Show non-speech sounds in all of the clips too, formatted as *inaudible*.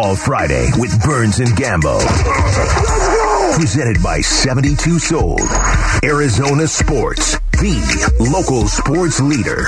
Football Friday with Burns and Gambo. Presented by 72 Sold. Arizona Sports, the local sports leader.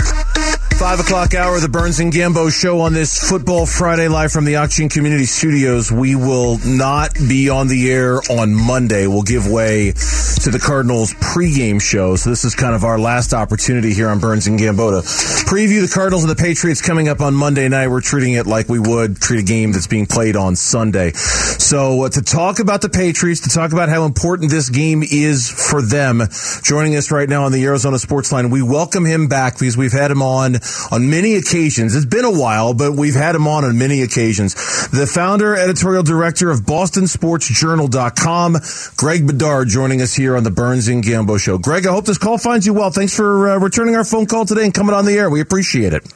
Five o'clock hour, the Burns and Gambo show on this Football Friday live from the Auction Community Studios. We will not be on the air on Monday. We'll give way to the Cardinals pregame show. So this is kind of our last opportunity here on Burns and Gambo to preview the Cardinals and the Patriots coming up on Monday night. We're treating it like we would treat a game that's being played on Sunday. So uh, to talk about the Patriots, to talk about how important this game is for them, joining us right now on the Arizona Sports Line, we welcome him back because we've had him on on many occasions. It's been a while, but we've had him on on many occasions. The founder, editorial director of BostonSportsJournal.com, Greg Bedard, joining us here on the Burns and Gambo show. Greg, I hope this call finds you well. Thanks for uh, returning our phone call today and coming on the air. We appreciate it.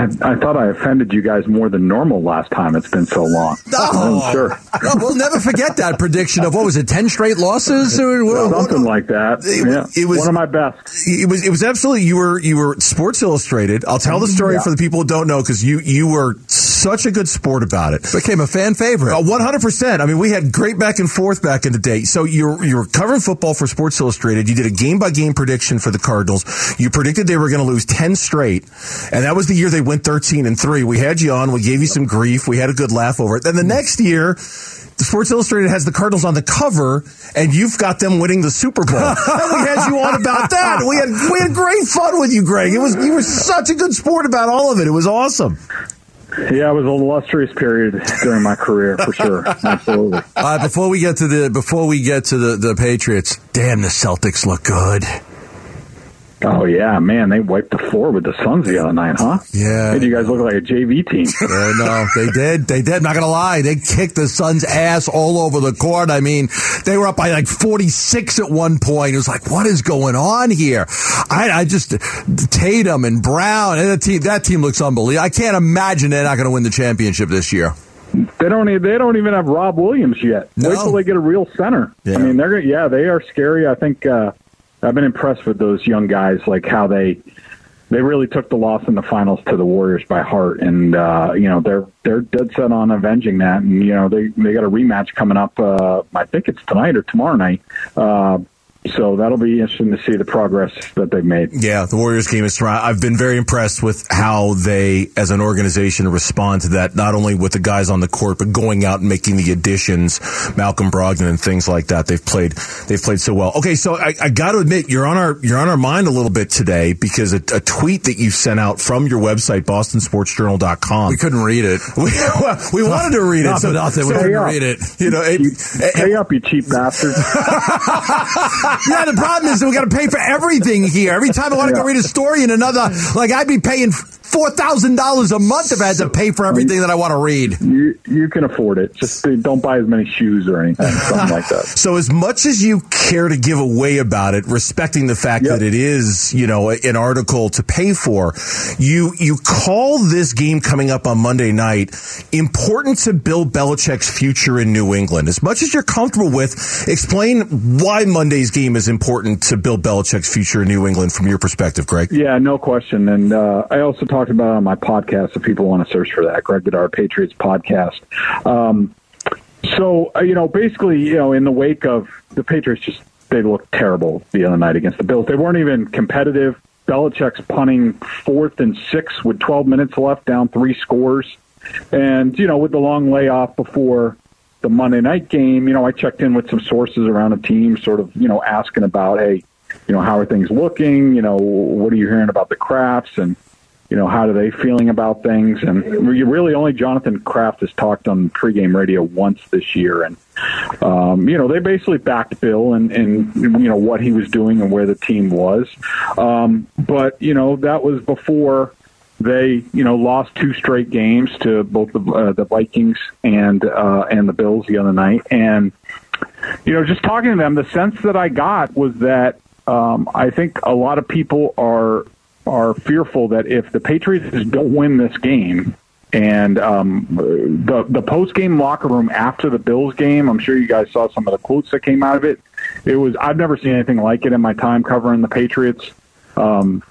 I, I, thought I offended you guys more than normal last time. It's been so long. *laughs* Oh, I'm sure. We'll never forget that prediction of what was it, ten straight losses or something like that. It, yeah, it was one of my best. It was it was absolutely you were you were Sports Illustrated. I'll tell the mm-hmm. story Yeah. for the people who don't know because you you were such a good sport about it. became a fan favorite. Uh, one hundred percent. I mean, we had great back and forth back in the day. So you're you were covering football for Sports Illustrated. You did a game by game prediction for the Cardinals. You predicted they were going to lose ten straight, and that was the year they went thirteen and three. We had you on. We gave you some grief. We had a good laugh over it. Then the next year. Sports Illustrated has the Cardinals on the cover, and you've got them winning the Super Bowl. *laughs* and we had you on about that. We had we had great fun with you, Greg. It was you were such a good sport about all of it. It was awesome. Yeah, it was an illustrious period during my career for sure. *laughs* Absolutely. Uh, before we get to the before we get to the, the Patriots, damn, the Celtics look good. Oh yeah, man, they wiped the floor with the Suns the other night, huh? Yeah. Made you guys look like a JV team. *laughs* Yeah, no, they did. They did. Not gonna lie, they kicked the Suns' ass all over the court. I mean, they were up by like forty six at one point. It was like, what is going on here? I, I just Tatum and Brown and the team. That team looks unbelievable. I can't imagine they're not to win the championship this year. They don't. They don't even have Rob Williams yet. No. Wait till they get a real center. Yeah. I mean, they're yeah, they are scary. I think uh, I've been impressed with those young guys, like how they they really took the loss in the finals to the Warriors by heart, and uh, you know they're they're dead set on avenging that. And you know they they got a rematch coming up. Uh, I think it's tonight or tomorrow night. Uh, so that'll be interesting to see the progress that they've made. Yeah, the Warriors game is tomorrow. I've been very impressed with how they, as an organization, respond to that. Not only with the guys on the court, but going out and making the additions, Malcolm Brogdon and things like that. They've played, they've played so well. Okay, so I, I got to admit, you're on our, you're on our mind a little bit today because a, a tweet that you sent out from your website, BostonSportsJournal.com. We couldn't read it. *laughs* We, well, we wanted to read it. Not for nothing. We so- couldn't yeah. read it. you know, it, Pay up, you cheap bastards. *laughs* Yeah, the problem is that we got to pay for everything here. Every time I want to go read a story in another, like I'd be paying four thousand dollars a month if I had to pay for everything that I want to read. you you can afford it. Just don't buy as many shoes or anything, something *laughs* like that. So as much as you care to give away about it, respecting the fact Yep. that it is, you know, an article to pay for, you you call this game coming up on Monday night important to Bill Belichick's future in New England. As much as you're comfortable with, explain why Monday's game is important to Bill Belichick's future in New England from your perspective, Greg. Yeah, no question. And uh, I also talked about it on my podcast if people want to search for that, Greg Bedard Patriots podcast. Um, so, uh, you know, basically, you know, in the wake of the Patriots, just they looked terrible the other night against the Bills. They weren't even competitive. Belichick's punting fourth and six with 12 minutes left, down three scores. And, you know, with the long layoff before the Monday night game, you know, I checked in with some sources around the team, sort of, you know, asking about, hey, you know, how are things looking? You know, what are you hearing about the Krafts and, you know, how are they feeling about things? And really only Jonathan Kraft has talked on pregame radio once this year. And, um, you know, they basically backed Bill and, and, you know, what he was doing and where the team was. Um, but, you know, that was before they, you know, lost two straight games to both the, uh, the Vikings and, uh, and the Bills the other night. And, you know, just talking to them, the sense that I got was that um, I think a lot of people are are fearful that if the Patriots don't win this game, and um, the the post game locker room after the Bills game, I'm sure you guys saw some of the quotes that came out of it. It was I've never seen anything like it in my time covering the Patriots. Um,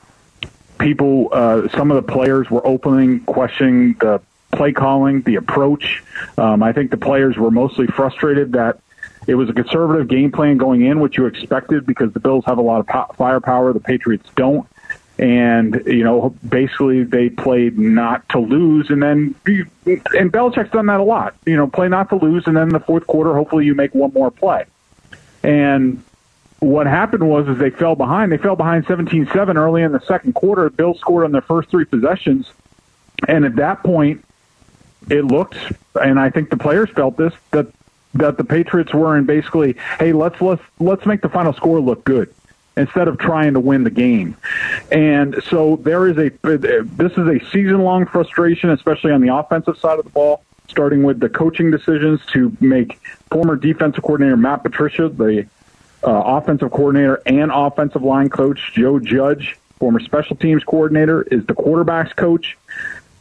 people, uh, some of the players were opening questioning the play calling, the approach. Um, I think the players were mostly frustrated that it was a conservative game plan going in, which you expected because the Bills have a lot of po- firepower, the Patriots don't. And you know, basically, they played not to lose, and then and Belichick's done that a lot. You know, play not to lose, and then in the fourth quarter, hopefully, you make one more play. And what happened was is they fell behind. They fell behind 17-7 early in the second quarter. The Bills scored on their first three possessions, and at that point, it looked, and I think the players felt this that that the Patriots were in basically, hey, let's let's let's make the final score look good instead of trying to win the game. And so there is a this is a season long frustration, especially on the offensive side of the ball, starting with the coaching decisions to make former defensive coordinator Matt Patricia the uh, offensive coordinator and offensive line coach Joe Judge, former special teams coordinator, is the quarterbacks coach.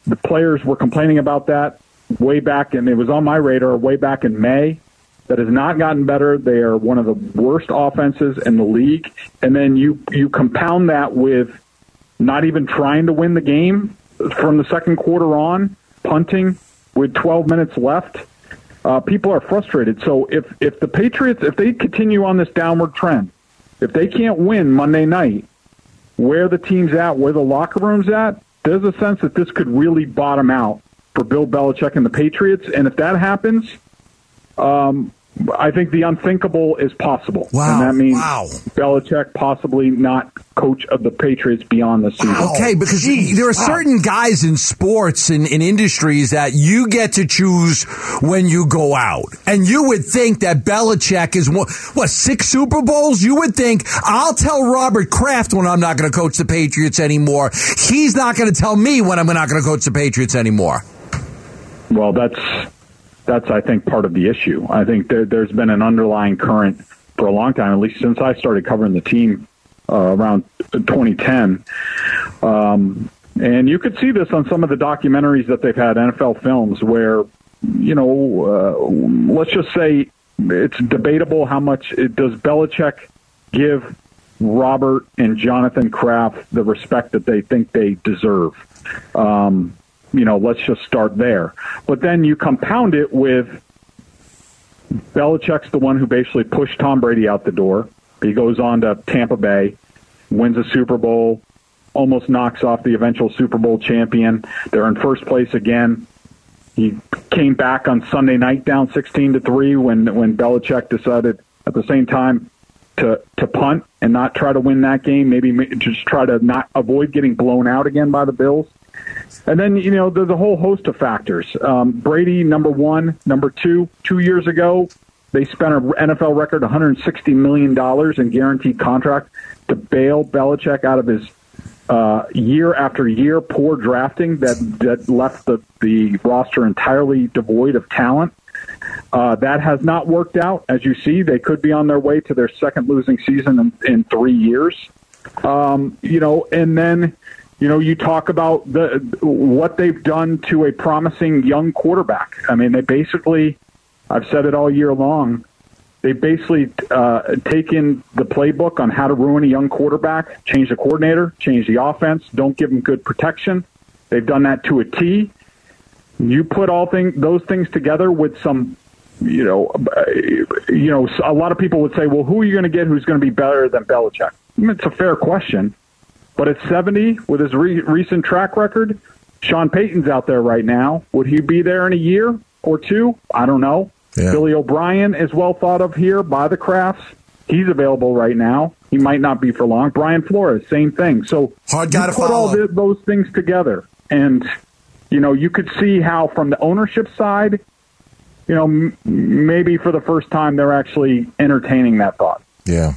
The players were complaining about that way back, and it was on my radar way back in May. That has not gotten better. They are one of the worst offenses in the league, and then you you compound that with not even trying to win the game from the second quarter on, punting with 12 minutes left. Uh, people are frustrated. So if if the Patriots if they continue on this downward trend, if they can't win Monday night, where the team's at, where the locker room's at, there's a sense that this could really bottom out for Bill Belichick and the Patriots. And if that happens, um, I think the unthinkable is possible. Wow. And that means wow. Belichick possibly not coach of the Patriots beyond the season. Okay, because Jeez, there are wow. certain guys in sports and in industries that you get to choose when you go out. And you would think that Belichick is what, what six Super Bowls? You would think I'll tell Robert Kraft when I'm not going to coach the Patriots anymore. He's not going to tell me when I'm not going to coach the Patriots anymore. Well, that's that's I think part of the issue. I think there, there's been an underlying current for a long time, at least since I started covering the team uh, around 2010. Um, and you could see this on some of the documentaries that they've had, NFL films, where you know, uh, let's just say it's debatable how much it, does Belichick give Robert and Jonathan Kraft the respect that they think they deserve. Um, you know, let's just start there. But then you compound it with Belichick's the one who basically pushed Tom Brady out the door. He goes on to Tampa Bay, wins a Super Bowl, almost knocks off the eventual Super Bowl champion. They're in first place again. He came back on Sunday night down 16 to 3 when when Belichick decided at the same time to to punt and not try to win that game, maybe just try to not avoid getting blown out again by the Bills. And then, you know, there's a whole host of factors. Um, Brady, number one. Number two, two years ago, they spent an NFL record $160 million in guaranteed contract to bail Belichick out of his uh, year after year poor drafting that, that left the, the roster entirely devoid of talent. Uh, that has not worked out. As you see, they could be on their way to their second losing season in, in three years. Um, you know, and then you know, you talk about the what they've done to a promising young quarterback. I mean, they basically, I've said it all year long, they basically uh, taken the playbook on how to ruin a young quarterback, change the coordinator, change the offense, don't give them good protection. They've done that to a T. You put all thing, those things together with some, you know, you know, a lot of people would say, well, who are you going to get who's going to be better than Belichick? I mean, it's a fair question. But at 70, with his re- recent track record, Sean Payton's out there right now. Would he be there in a year or two? I don't know. Yeah. Billy O'Brien is well thought of here by the Krafts. He's available right now. He might not be for long. Brian Flores, same thing. So hard to put follow. all the, those things together, and you know you could see how from the ownership side, you know, m- maybe for the first time they're actually entertaining that thought. Yeah.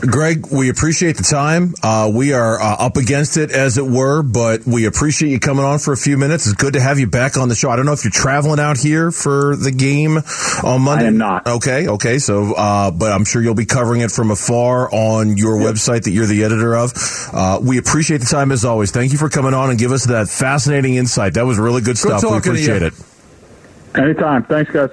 Greg, we appreciate the time. Uh, we are uh, up against it, as it were, but we appreciate you coming on for a few minutes. It's good to have you back on the show. I don't know if you're traveling out here for the game on Monday. I am not. Okay, okay. So, uh, but I'm sure you'll be covering it from afar on your yep. website that you're the editor of. Uh, we appreciate the time as always. Thank you for coming on and give us that fascinating insight. That was really good, good stuff. We appreciate it. Anytime. Thanks, guys.